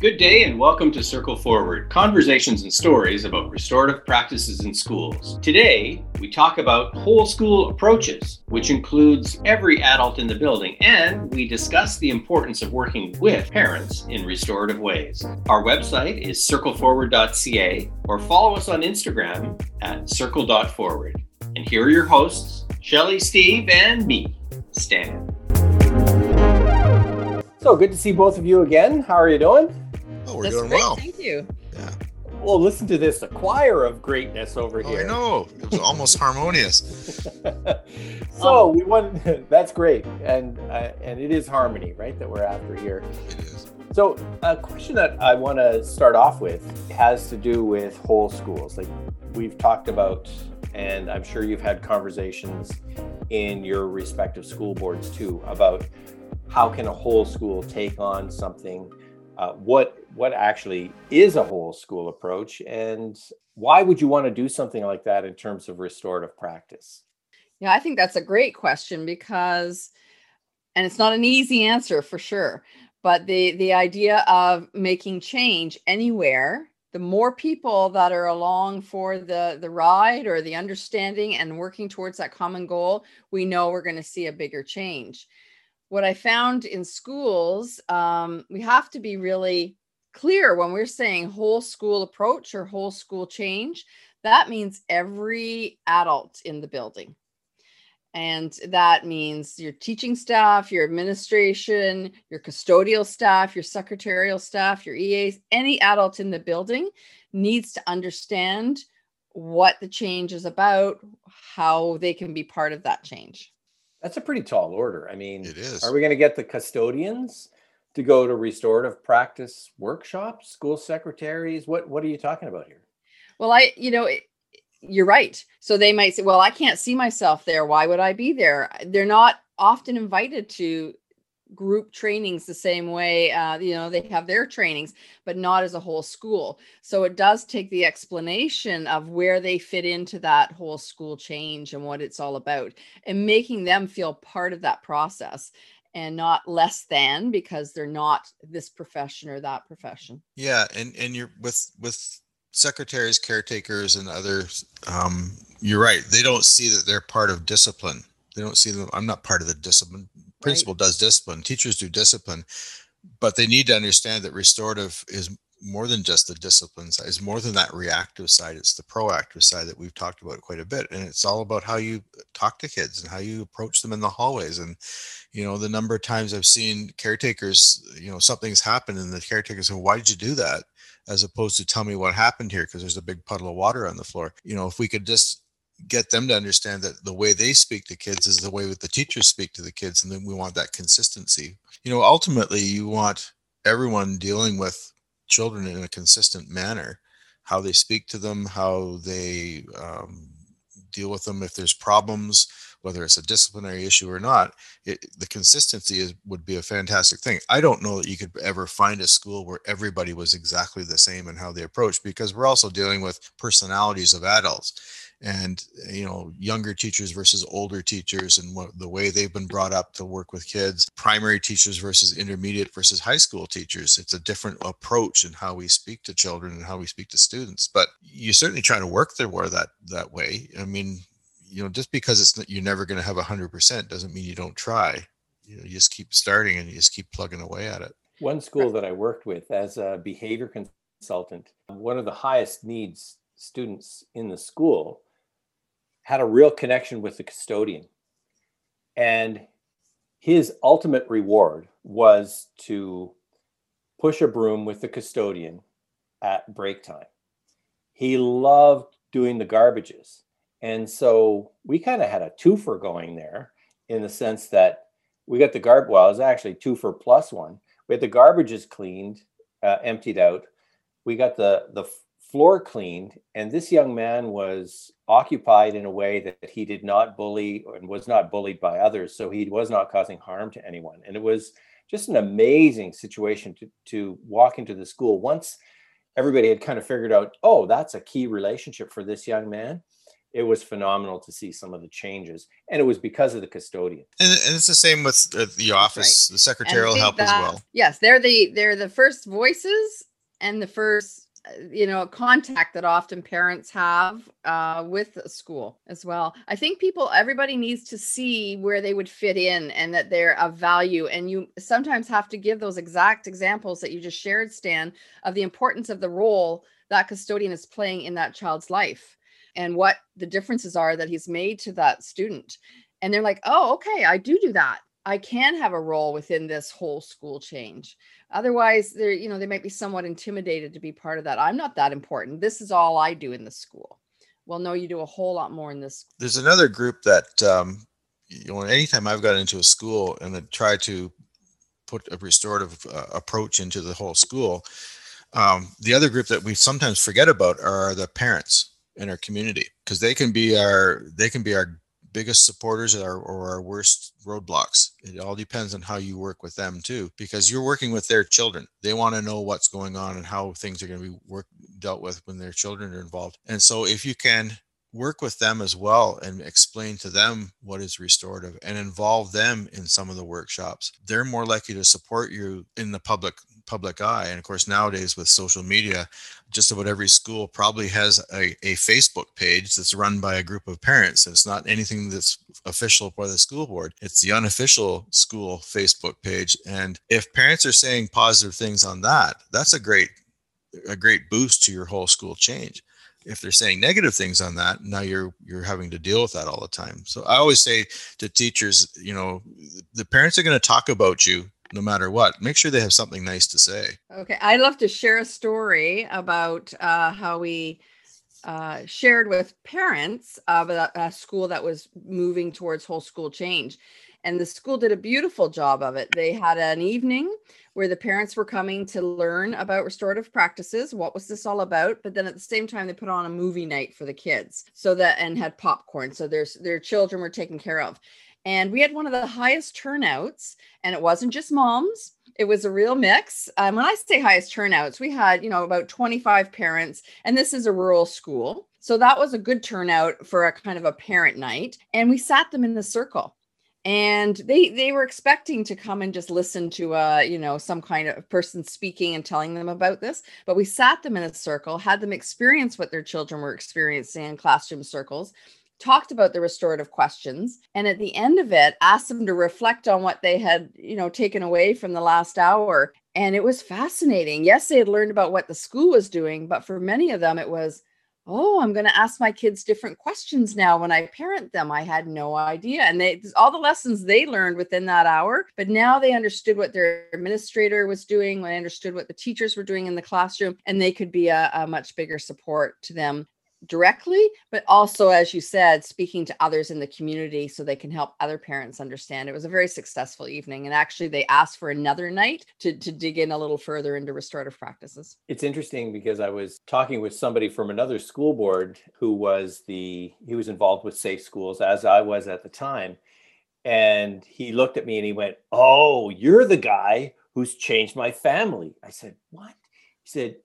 Good day and welcome to Circle Forward conversations and stories about restorative practices in schools. Today, we talk about whole school approaches, which includes every adult in the building, and we discuss the importance of working with parents in restorative ways. Our website is circleforward.ca or follow us on Instagram at circle.forward. And here are your hosts, Shelly, Steve, and me, Stan. So good to see both of you again. How are you doing? Oh, we're That's doing great. well. Thank you. Yeah. Well, listen to this a choir of greatness over Oh, here. I know. It was almost harmonious. so we want that's great, and uh, and it is harmony, right, that we're after here. It is. So a question that I want to start off with has to do with whole schools. Like we've talked about, and I'm sure you've had conversations in your respective school boards too about how can a whole school take on something. Uh, what what actually is a whole school approach, and why would you want to do something like that in terms of restorative practice? Yeah, I think that's a great question because, and it's not an easy answer for sure, but the the idea of making change anywhere, the more people that are along for the the ride or the understanding and working towards that common goal, we know we're going to see a bigger change. What I found in schools, um, we have to be really clear when we're saying whole school approach or whole school change. That means every adult in the building. And that means your teaching staff, your administration, your custodial staff, your secretarial staff, your EAs, any adult in the building needs to understand what the change is about, how they can be part of that change. That's a pretty tall order. I mean, It is. Are we going to get the custodians to go to restorative practice workshops, school secretaries? What What are you talking about here? Well, I, you know, it, you're right. So they might say, well, I can't see myself there. Why would I be there? They're not often invited to group trainings the same way uh, you know they have their trainings but not as a whole school so it does take the explanation of where they fit into that whole school change and what it's all about and making them feel part of that process and not less than because they're not this profession or that profession Yeah, and and you're with with secretaries, caretakers, and others. Um, you're right. They don't see that they're part of discipline. They don't see them. I'm not part of the discipline. Principal does discipline. Teachers do discipline, but they need to understand that restorative is more than just the discipline side. It's more than that reactive side. It's the proactive side that we've talked about quite a bit, and it's all about how you uh, talk to kids and how you approach them in the hallways. And you know, the number of times I've seen caretakers, you know, something's happened, and the caretakers say, "Why did you do that?" as opposed to tell me what happened here because there's a big puddle of water on the floor. You know, if we could just get them to understand that the way they speak to kids is the way that the teachers speak to the kids, and then we want that consistency. You know, ultimately, you want everyone dealing with children in a consistent manner, how they speak to them, how they um, deal with them if there's problems, whether it's a disciplinary issue or not. It, the consistency is would be a fantastic thing. I don't know that you could ever find a school where everybody was exactly the same in how they approach because we're also dealing with personalities of adults and eh, you know younger teachers versus older teachers and what the way they've been brought up to work with kids primary teachers versus intermediate versus high school teachers. It's a different approach in how we speak to children and how we speak to students but you certainly try to work their way that that way. I mean you know just because it's you're never going to have 100% doesn't mean you don't try. You, know, you just keep starting and you just keep plugging away at it. One school that I worked with as a behavior consultant, one of the highest needs students in the school had a real connection with the custodian. And his ultimate reward was to push a broom with the custodian at break time. He loved doing the garbages. And so we kind of had a twofer going there in the sense that we got the garb, well, it was actually two for plus one. We had the garbages cleaned, uh, emptied out. We got the, the floor cleaned, and this young man was occupied in a way that he did not bully and was not bullied by others. So he was not causing harm to anyone. And it was just an amazing situation to, to walk into the school once everybody had kind of figured out, oh, that's a key relationship for this young man. it was phenomenal to see some of the changes and it was because of the custodian and, and it's the same with the office right. the secretarial help that, as well yes they're the they're the first voices and the first you know contact that often parents have uh, with school as well. I think people everybody needs to see where they would fit in and that they're of value and you sometimes have to give those exact examples that you just shared stan of the importance of the role that custodian is playing in that child's life and what the differences are that he's made to that student. And they're like oh okay i do do that. I can have a role within this whole school change otherwise they're you know they might be somewhat intimidated to be part of that. I'm not that important. This is all i do in the school. Well no you do a whole lot more in this there's another group that um you know anytime i've got into a school and then try to put a restorative uh, approach into the whole school um, the other group that we sometimes forget about are the parents in our community because they can be our they can be our biggest supporters or, or our worst roadblocks. It all depends on how you work with them too, because you're working with their children. They want to know what's going on and how things are going to be work, dealt with when their children are involved. And so if you can work with them as well and explain to them what is restorative and involve them in some of the workshops they're more likely to support you in the public public eye and of course nowadays with social media just about every school probably has a, a facebook page that's run by a group of parents And it's not anything that's official by the school board. It's the unofficial school facebook page and if parents are saying positive things on that that's a great a great boost to your whole school change. If they're saying negative things on that now you're you're having to deal with that all the time. So i always say to teachers you know the parents are going to talk about you no matter what make sure they have something nice to say okay i'd love to share a story about uh, how we uh, shared with parents of a, a school that was moving towards whole school change and the school did a beautiful job of it they had an evening where the parents were coming to learn about restorative practices. What was this all about? But then at the same time, they put on a movie night for the kids so that and had popcorn. So there's their children were taken care of. And we had one of the highest turnouts, and it wasn't just moms. It was a real mix. Um, when I say highest turnouts, we had, you know, about 25 parents, and this is a rural school. So that was a good turnout for a kind of a parent night. And we sat them in the circle and they they were expecting to come and just listen to uh you know some kind of person speaking and telling them about this but we sat them in a circle had them experience what their children were experiencing in classroom circles talked about the restorative questions and at the end of it asked them to reflect on what they had you know taken away from the last hour. And it was fascinating. Yes they had learned about what the school was doing but for many of them it was oh i'm going to ask my kids different questions now when i parent them. I had no idea. And they all the lessons they learned within that hour but now they understood what their administrator was doing they understood what the teachers were doing in the classroom and they could be a, a much bigger support to them directly, but also, as you said, speaking to others in the community so they can help other parents understand. It was a very successful evening. And actually, they asked for another night to, to dig in a little further into restorative practices. It's interesting because I was talking with somebody from another school board who was the, he was involved with Safe Schools, as I was at the time. And he looked at me and he went, Oh, you're the guy who's changed my family. I said, What? He said,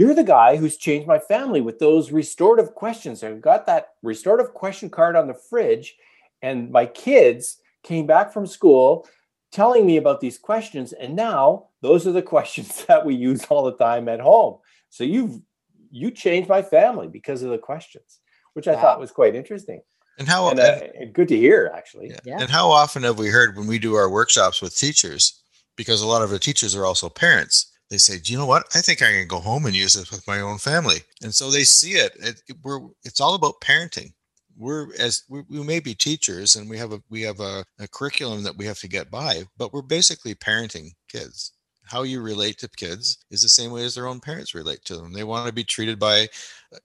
you're the guy who's changed my family with those restorative questions. I've got that restorative question card on the fridge, and my kids came back from school telling me about these questions. And now those are the questions that we use all the time at home. So you've you changed my family because of the questions, which I wow. thought was quite interesting. And how and, uh, and good to hear, actually. Yeah. yeah. And how often have we heard when we do our workshops with teachers? Because a lot of the teachers are also parents they say, "Do you know what? I think I can go home and use this with my own family." And so they see it. it, it we're it's all about parenting. We're as we, we, may be teachers and we have a we have a, a curriculum that we have to get by, but we're basically parenting kids how you relate to kids is the same way as their own parents relate to them. They want to be treated by,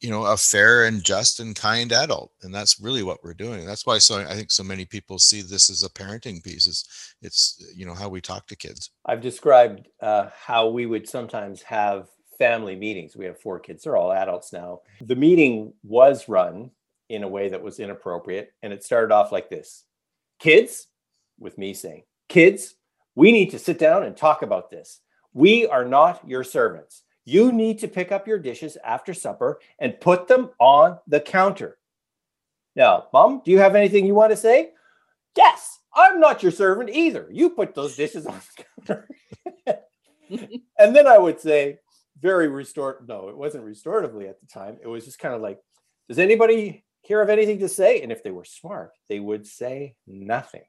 you know, a fair and just and kind adult, and that's really what we're doing. That's why so I think so many people see this as a parenting piece. Is it's you know how we talk to kids. I've described uh, how we would sometimes have family meetings. We have four kids; they're all adults now. The meeting was run in a way that was inappropriate, and it started off like this: "Kids," with me saying, "Kids." We need to sit down and talk about this. We are not your servants. You need to pick up your dishes after supper and put them on the counter. Now, mom, do you have anything you want to say? Yes, I'm not your servant either. You put those dishes on the counter. and then I would say, very restorative. No, it wasn't restoratively at the time. It was just kind of like, does anybody here have anything to say? And if they were smart, they would say nothing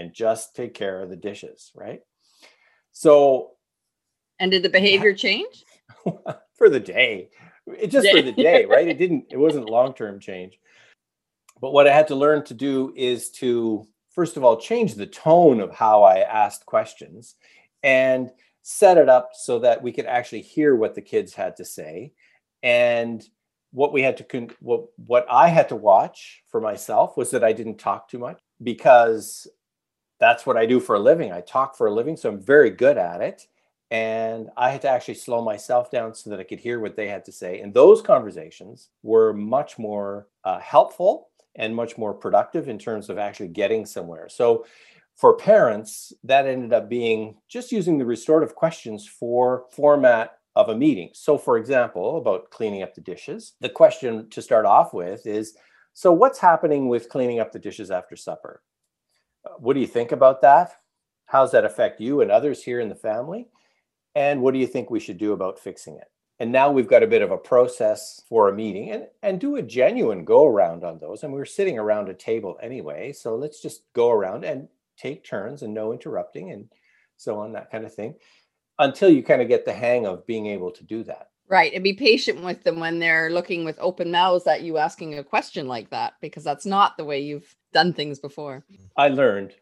and just take care of the dishes, right? So, and did the behavior change? for the day, it just for the day, right? It didn't, it wasn't long term change. But what I had to learn to do is to, first of all, change the tone of how I asked questions and set it up so that we could actually hear what the kids had to say and what we had to con- what what I had to watch for myself was that I didn't talk too much because that's what I do for a living. I talk for a living, so I'm very good at it. And I had to actually slow myself down so that I could hear what they had to say. And those conversations were much more uh, helpful and much more productive in terms of actually getting somewhere. So for parents, that ended up being just using the restorative questions for format of a meeting. So, for example, about cleaning up the dishes, the question to start off with is So, what's happening with cleaning up the dishes after supper? What do you think about that? How does that affect you and others here in the family? And what do you think we should do about fixing it? And now we've got a bit of a process for a meeting and, and do a genuine go around on those. And we we're sitting around a table anyway. So let's just go around and take turns and no interrupting and so on, that kind of thing, until you kind of get the hang of being able to do that. Right. And be patient with them when they're looking with open mouths at you asking a question like that, because that's not the way you've done things before. I learned.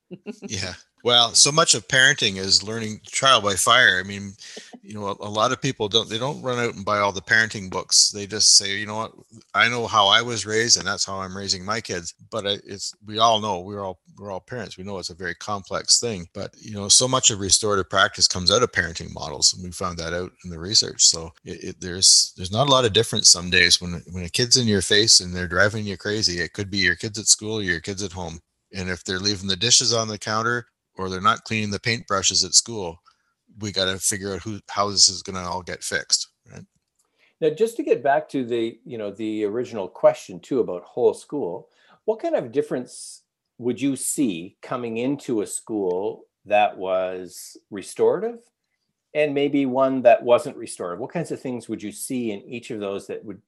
yeah. Well, so much of parenting is learning trial by fire. I mean, you know, a, a, lot of people don't they don't run out and buy all the parenting books. They just say, you know what, I know how I was raised, and that's how I'm raising my kids. But it's we all know we're all we're all parents. We know it's a very complex thing. But you know, so much of restorative practice comes out of parenting models, and we found that out in the research. So it, it, there's there's not a lot of difference some days when when a kid's in your face and they're driving you crazy. It could be your kids at school, or your kids at home. And if they're leaving the dishes on the counter or they're not cleaning the paintbrushes at school, we got to figure out who how this is going to all get fixed, right? Now, just to get back to the you know the original question too about whole school, what kind of difference would you see coming into a school that was restorative and maybe one that wasn't restorative? What kinds of things would you see in each of those that would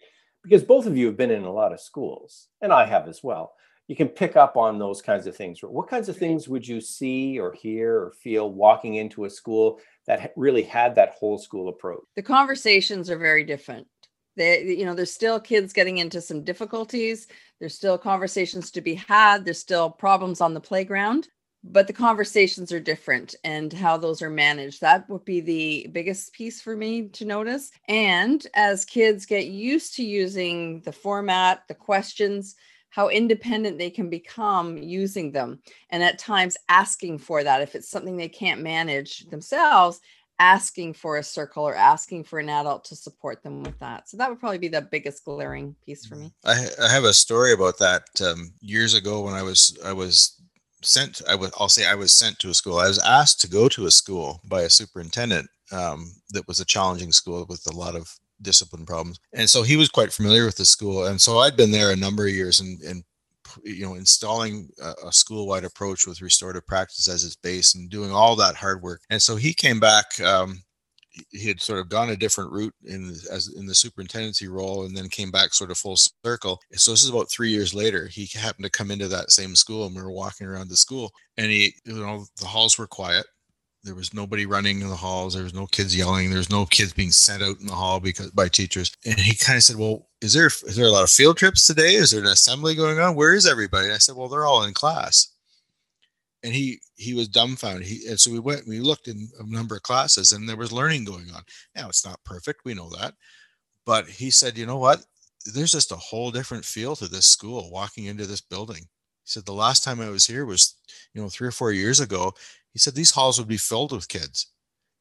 because both of you have been in a lot of schools and I have as well you can pick up on those kinds of things. What kinds of things would you see or hear or feel walking into a school that really had that whole school approach? The conversations are very different. They, you know, there's still kids getting into some difficulties. There's still conversations to be had. There's still problems on the playground, but the conversations are different and how those are managed. That would be the biggest piece for me to notice. And as kids get used to using the format, the questions, how independent they can become using them and at times asking for that. If it's something they can't manage themselves asking for a circle or asking for an adult to support them with that. So that would probably be the biggest glaring piece for me. I, I have a story about that um, years ago when i was i was sent i was i'll say i was sent to a school. I was asked to go to a school by a superintendent um, that was a challenging school with a lot of discipline problems. And so he was quite familiar with the school. And so I'd been there a number of years and, and you know, installing a, a school-wide approach with restorative practice as its base and doing all that hard work. And so he came back. Um, he had sort of gone a different route in as in the superintendency role, and then came back sort of full circle. So this is about three years later. He happened to come into that same school, and we were walking around the school, and he, you know, the halls were quiet there was nobody running in the halls. There was no kids yelling. There was no kids being sent out in the hall because by teachers. And he kind of said, "Well, is there is there a lot of field trips today? Is there an assembly going on? Where is everybody?" And I said, "Well, they're all in class." And he he was dumbfounded. He and so we went. And we looked in a number of classes, and there was learning going on. Now it's not perfect. We know that, but he said, "You know what? There's just a whole different feel to this school. Walking into this building." He said, "The last time I was here was, you know, three or four years ago." He said these halls would be filled with kids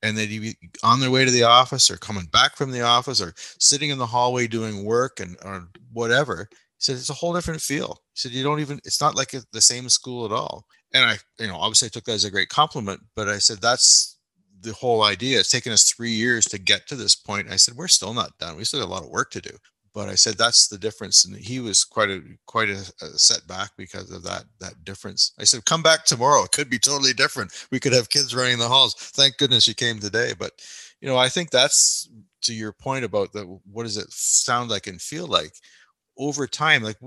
and they'd be on their way to the office or coming back from the office or sitting in the hallway doing work and or whatever. He said it's a whole different feel. He said you don't even it's not like the same school at all. And I, you know, obviously I took that as a great compliment, but I said that's the whole idea. It's taken us three years to get to this point. I said we're still not done. We still have a lot of work to do. But I said that's the difference, and he was quite a quite a, a, setback because of that that difference. I said, "Come back tomorrow. It could be totally different. We could have kids running the halls." Thank goodness you came today. But you know, I think that's to your point about the what does it sound like and feel like over time like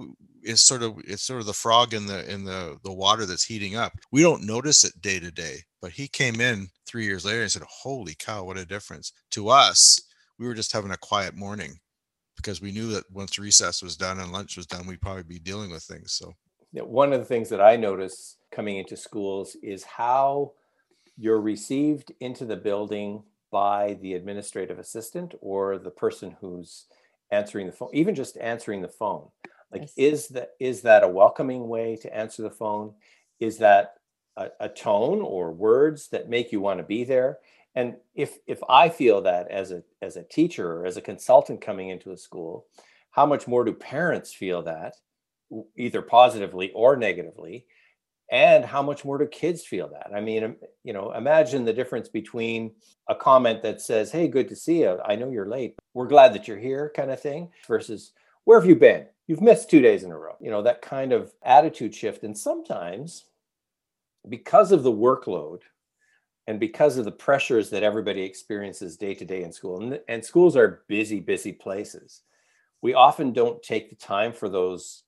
it's sort of it's sort of the frog in the in the the water that's heating up we don't notice it day to day but he came in three years later and said holy cow what a difference to us we were just having a quiet morning because we knew that once recess was done and lunch was done we'd probably be dealing with things so yeah, one of the things that i notice coming into schools is how you're received into the building by the administrative assistant or the person who's answering the phone, even just answering the phone. Like, is that is that a welcoming way to answer the phone? Is that a, a tone or words that make you want to be there? And if if I feel that as a as a teacher or as a consultant coming into a school, how much more do parents feel that, either positively or negatively? and how much more do kids feel that? I mean you know imagine the difference between a comment that says hey good to see you i know you're late. We're glad that you're here kind of thing versus where have you been? You've missed two days in a row. You know that kind of attitude shift. And sometimes because of the workload and because of the pressures that everybody experiences day to day in school and, and schools are busy busy places we often don't take the time for those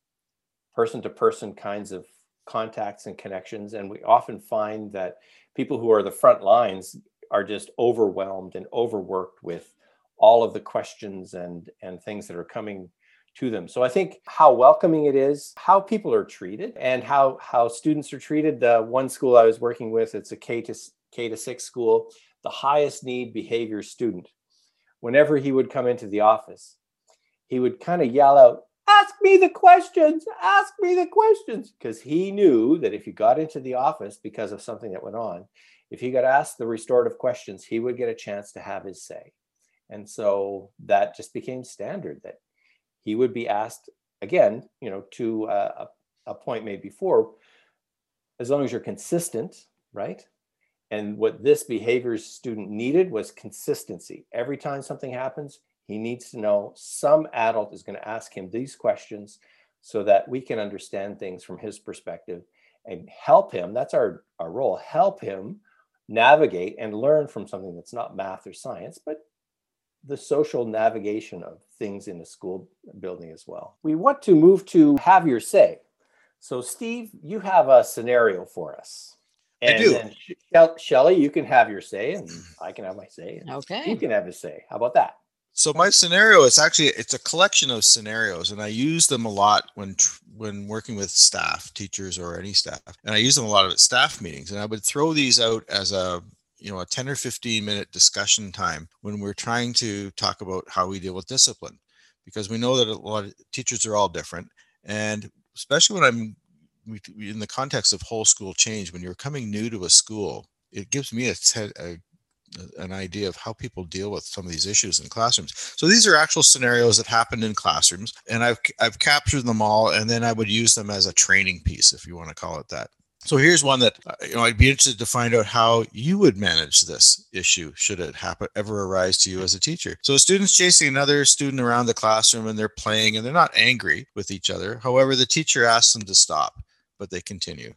person to person kinds of contacts and connections. And we often find that people who are the front lines are just overwhelmed and overworked with all of the questions and and things that are coming to them. So I think how welcoming it is, how people are treated, and how how students are treated. The one school I was working with, it's a K to K to six school, the highest need behavior student. Whenever he would come into the office, he would kind of yell out, ask me the questions, ask me the questions. Because he knew that if you got into the office because of something that went on, if he got asked the restorative questions, he would get a chance to have his say. And so that just became standard that he would be asked again, you know, to uh, a, a point made before, as long as you're consistent, right? And what this behavior student needed was consistency. Every time something happens, he needs to know some adult is going to ask him these questions so that we can understand things from his perspective and help him. That's our, our role, help him navigate and learn from something that's not math or science, but the social navigation of things in a school building as well. We want to move to have your say. So, Steve, you have a scenario for us. And I do. Then Shelly, you can have your say, and I can have my say. okay. You can have a say. How about that? So my scenario is actually it's a collection of scenarios, and I use them a lot when when working with staff, teachers, or any staff, and I use them a lot at staff meetings. And I would throw these out as a you know a 10 or 15 minute discussion time when we're trying to talk about how we deal with discipline, because we know that a lot of teachers are all different, and especially when I'm in the context of whole school change, when you're coming new to a school, it gives me a, a an idea of how people deal with some of these issues in classrooms. So these are actual scenarios that happened in classrooms, and I've I've captured them all, and then I would use them as a training piece, if you want to call it that. So here's one that uh, you know I'd be interested to find out how you would manage this issue should it happen ever arise to you as a teacher. So a student's chasing another student around the classroom and they're playing and they're not angry with each other. However, the teacher asks them to stop, but they continue.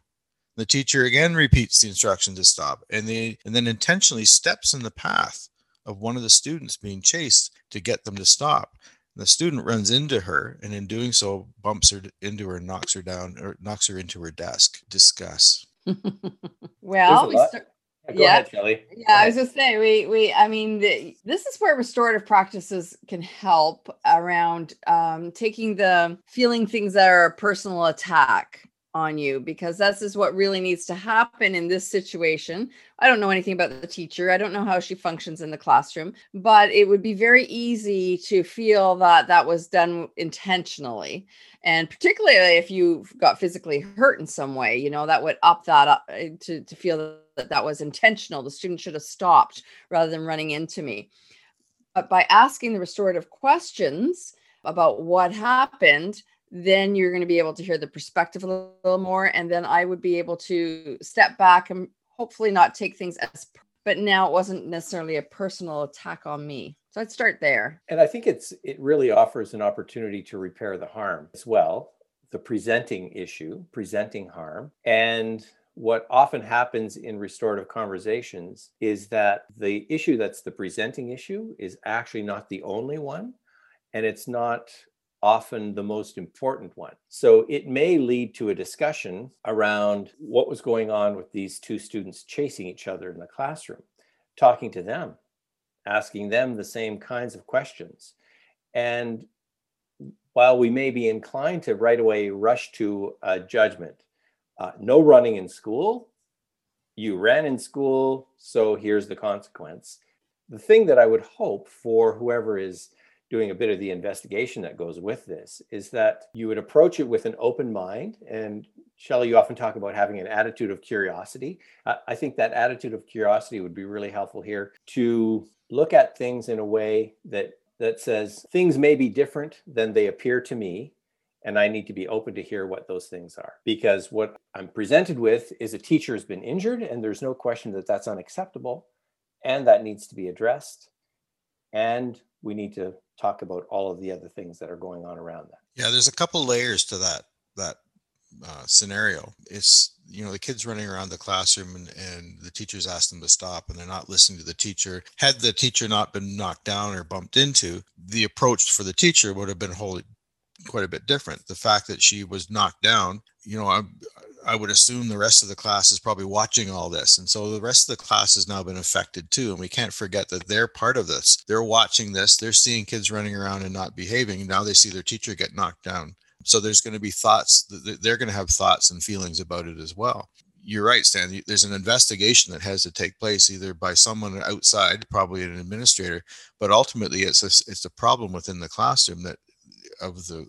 The teacher again repeats the instruction to stop and, they, and then intentionally steps in the path of one of the students being chased to get them to stop. The student runs into her and in doing so bumps her into her, knocks her down, or knocks her into her desk. Discuss. well, we start, Go yeah. ahead, Shelly. Yeah, I was just saying we we I mean the, this is where restorative practices can help around um, taking the feeling things that are a personal attack on you because this is what really needs to happen in this situation. I don't know anything about the teacher. I don't know how she functions in the classroom, but it would be very easy to feel that that was done intentionally. And particularly if you got physically hurt in some way, you know, that would up that up eh, to, to feel that that was intentional. The student should have stopped rather than running into me. But by asking the restorative questions about what happened, then you're going to be able to hear the perspective a little more and then i would be able to step back and hopefully not take things as but now it wasn't necessarily a personal attack on me. So I'd start there. And I think it's it really offers an opportunity to repair the harm as well, the presenting issue, presenting harm. And what often happens in restorative conversations is that the issue that's the presenting issue is actually not the only one and it's not often the most important one. So it may lead to a discussion around what was going on with these two students chasing each other in the classroom, talking to them, asking them the same kinds of questions. And while we may be inclined to right away rush to a judgment, uh, no running in school. You ran in school, so here's the consequence. The thing that I would hope for whoever is doing a bit of the investigation that goes with this is that you would approach it with an open mind. And Shelley, you often talk about having an attitude of curiosity. I think that attitude of curiosity would be really helpful here to look at things in a way that that says things may be different than they appear to me and I need to be open to hear what those things are. Because what I'm presented with is a teacher has been injured, and there's no question that that's unacceptable, and that needs to be addressed. And we need to talk about all of the other things that are going on around that. Yeah, there's a couple layers to that that uh, scenario. It's you know the kids running around the classroom and, and the teachers ask them to stop and they're not listening to the teacher. Had the teacher not been knocked down or bumped into, the approach for the teacher would have been wholly quite a bit different. The fact that she was knocked down, you know, I, I would assume the rest of the class is probably watching all this. And so the rest of the class has now been affected too. And we can't forget that they're part of this. They're watching this, they're seeing kids running around and not behaving. Now they see their teacher get knocked down. So there's going to be thoughts, they're going to have thoughts and feelings about it as well. You're right, Stan. There's an investigation that has to take place either by someone outside, probably an administrator, but ultimately it's a, it's a problem within the classroom that of the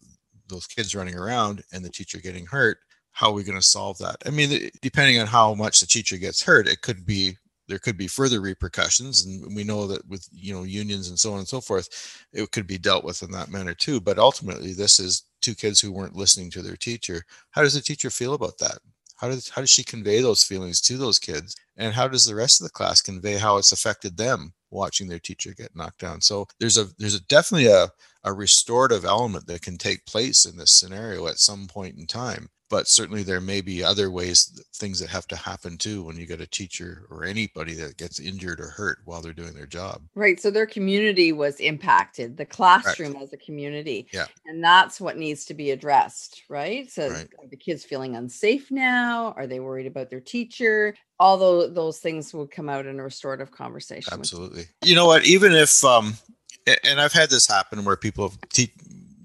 those kids running around and the teacher getting hurt how are we going to solve that? I mean depending on how much the teacher gets hurt it could be there could be further repercussions and we know that with you know unions and so on and so forth it could be dealt with in that manner too. But ultimately this is two kids who weren't listening to their teacher. How does the teacher feel about that? How does how does she convey those feelings to those kids? And how does the rest of the class convey how it's affected them watching their teacher get knocked down? So there's a there's a definitely a a restorative element that can take place in this scenario at some point in time but certainly there may be other ways things that have to happen too when you get a teacher or anybody that gets injured or hurt while they're doing their job. Right so their community was impacted the classroom right. as a community yeah. and that's what needs to be addressed right? So right. the kids feeling unsafe now? Are they worried about their teacher? All those those things would come out in a restorative conversation absolutely. You know what? Even if um and i've had this happen where people te-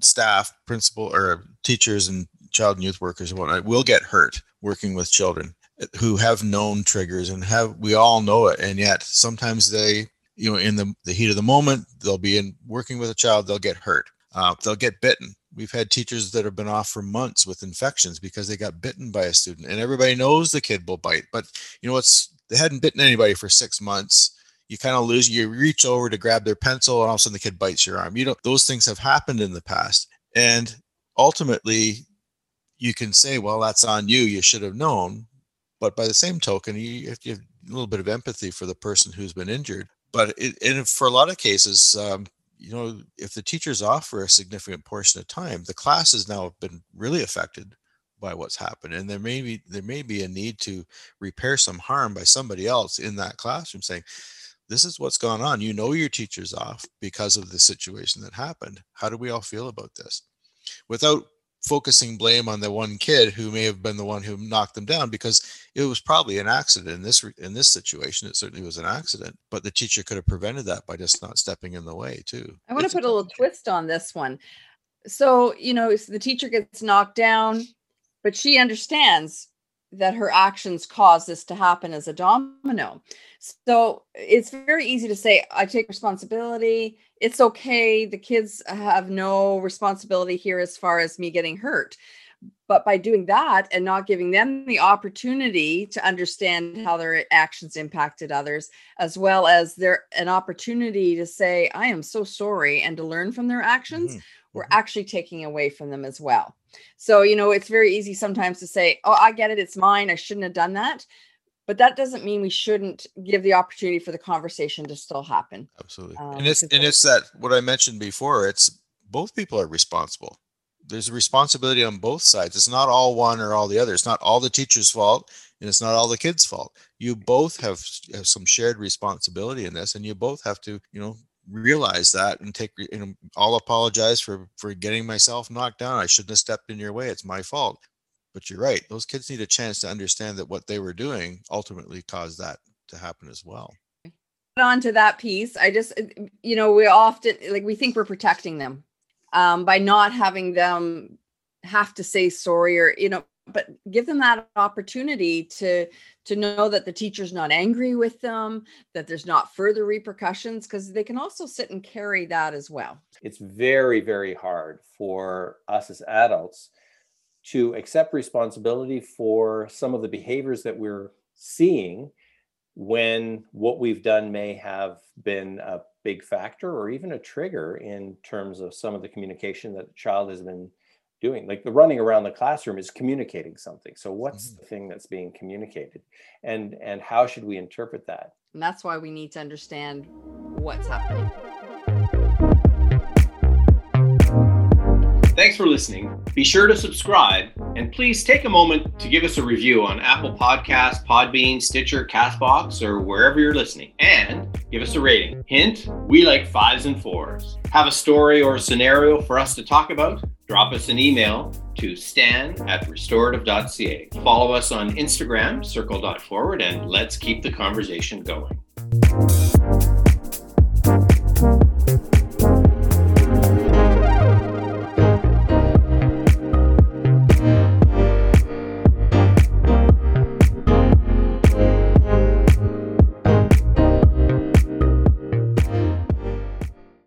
staff principal or teachers and child and youth workers and whatnot will get hurt working with children who have known triggers and have we all know it and yet sometimes they you know in the, the heat of the moment they'll be in working with a child they'll get hurt. Uh, they'll get bitten. We've had teachers that have been off for months with infections because they got bitten by a student and everybody knows the kid will bite but you know what's they hadn't bitten anybody for six months you kind of lose you reach over to grab their pencil and all of a sudden the kid bites your arm you know those things have happened in the past and ultimately you can say, well, that's on you. You should have known. But by the same token, you have, to have a little bit of empathy for the person who's been injured. But it, and for a lot of cases, um, you know, if the teacher's off for a significant portion of time, the class has now been really affected by what's happened, and there may be there may be a need to repair some harm by somebody else in that classroom, saying, "This is what's gone on. You know, your teacher's off because of the situation that happened. How do we all feel about this?" Without focusing blame on the one kid who may have been the one who knocked them down because it was probably an accident in this in this situation it certainly was an accident but the teacher could have prevented that by just not stepping in the way too i want to put a little twist on this one so you know so the teacher gets knocked down but she understands that her actions caused this to happen as a domino. So it's very easy to say, I take responsibility. It's okay. The kids have no responsibility here as far as me getting hurt. But by doing that and not giving them the opportunity to understand how their actions impacted others, as well as their an opportunity to say, I am so sorry, and to learn from their actions, mm-hmm. We're mm-hmm. actually taking away from them as well. So, you know, it's very easy sometimes to say, oh, I get it. It's mine. I shouldn't have done that. but that doesn't mean we shouldn't give the opportunity for the conversation to still happen. Absolutely. Um, and it's and it's that what I mentioned before, it's both people are responsible. There's a responsibility on both sides. It's not all one or all the other. It's not all the teacher's fault and it's not all the kids' fault. You both have, have some shared responsibility in this and you both have to, you know, realize that and take you know I'll apologize for for getting myself knocked down. I shouldn't have stepped in your way. It's my fault. But you're right. Those kids need a chance to understand that what they were doing ultimately caused that to happen as well. on to that piece i just you know we often like we think we're protecting them um, by not having them have to say sorry or you know but give them that opportunity to to know that the teacher's not angry with them that there's not further repercussions because they can also sit and carry that as well. It's very very hard for us as adults to accept responsibility for some of the behaviors that we're seeing when what we've done may have been a big factor or even a trigger in terms of some of the communication that the child has been doing like the running around the classroom is communicating something so what's Mhm. the thing that's being communicated and and how should we interpret that and that's why we need to understand what's happening Thanks for listening. Be sure to subscribe and please take a moment to give us a review on Apple Podcasts, Podbean, Stitcher, Castbox, or wherever you're listening. And give us a rating. Hint, we like fives and fours. Have a story or a scenario for us to talk about? Drop us an email to stan at restorative.ca. Follow us on Instagram, circle.forward, and let's keep the conversation going.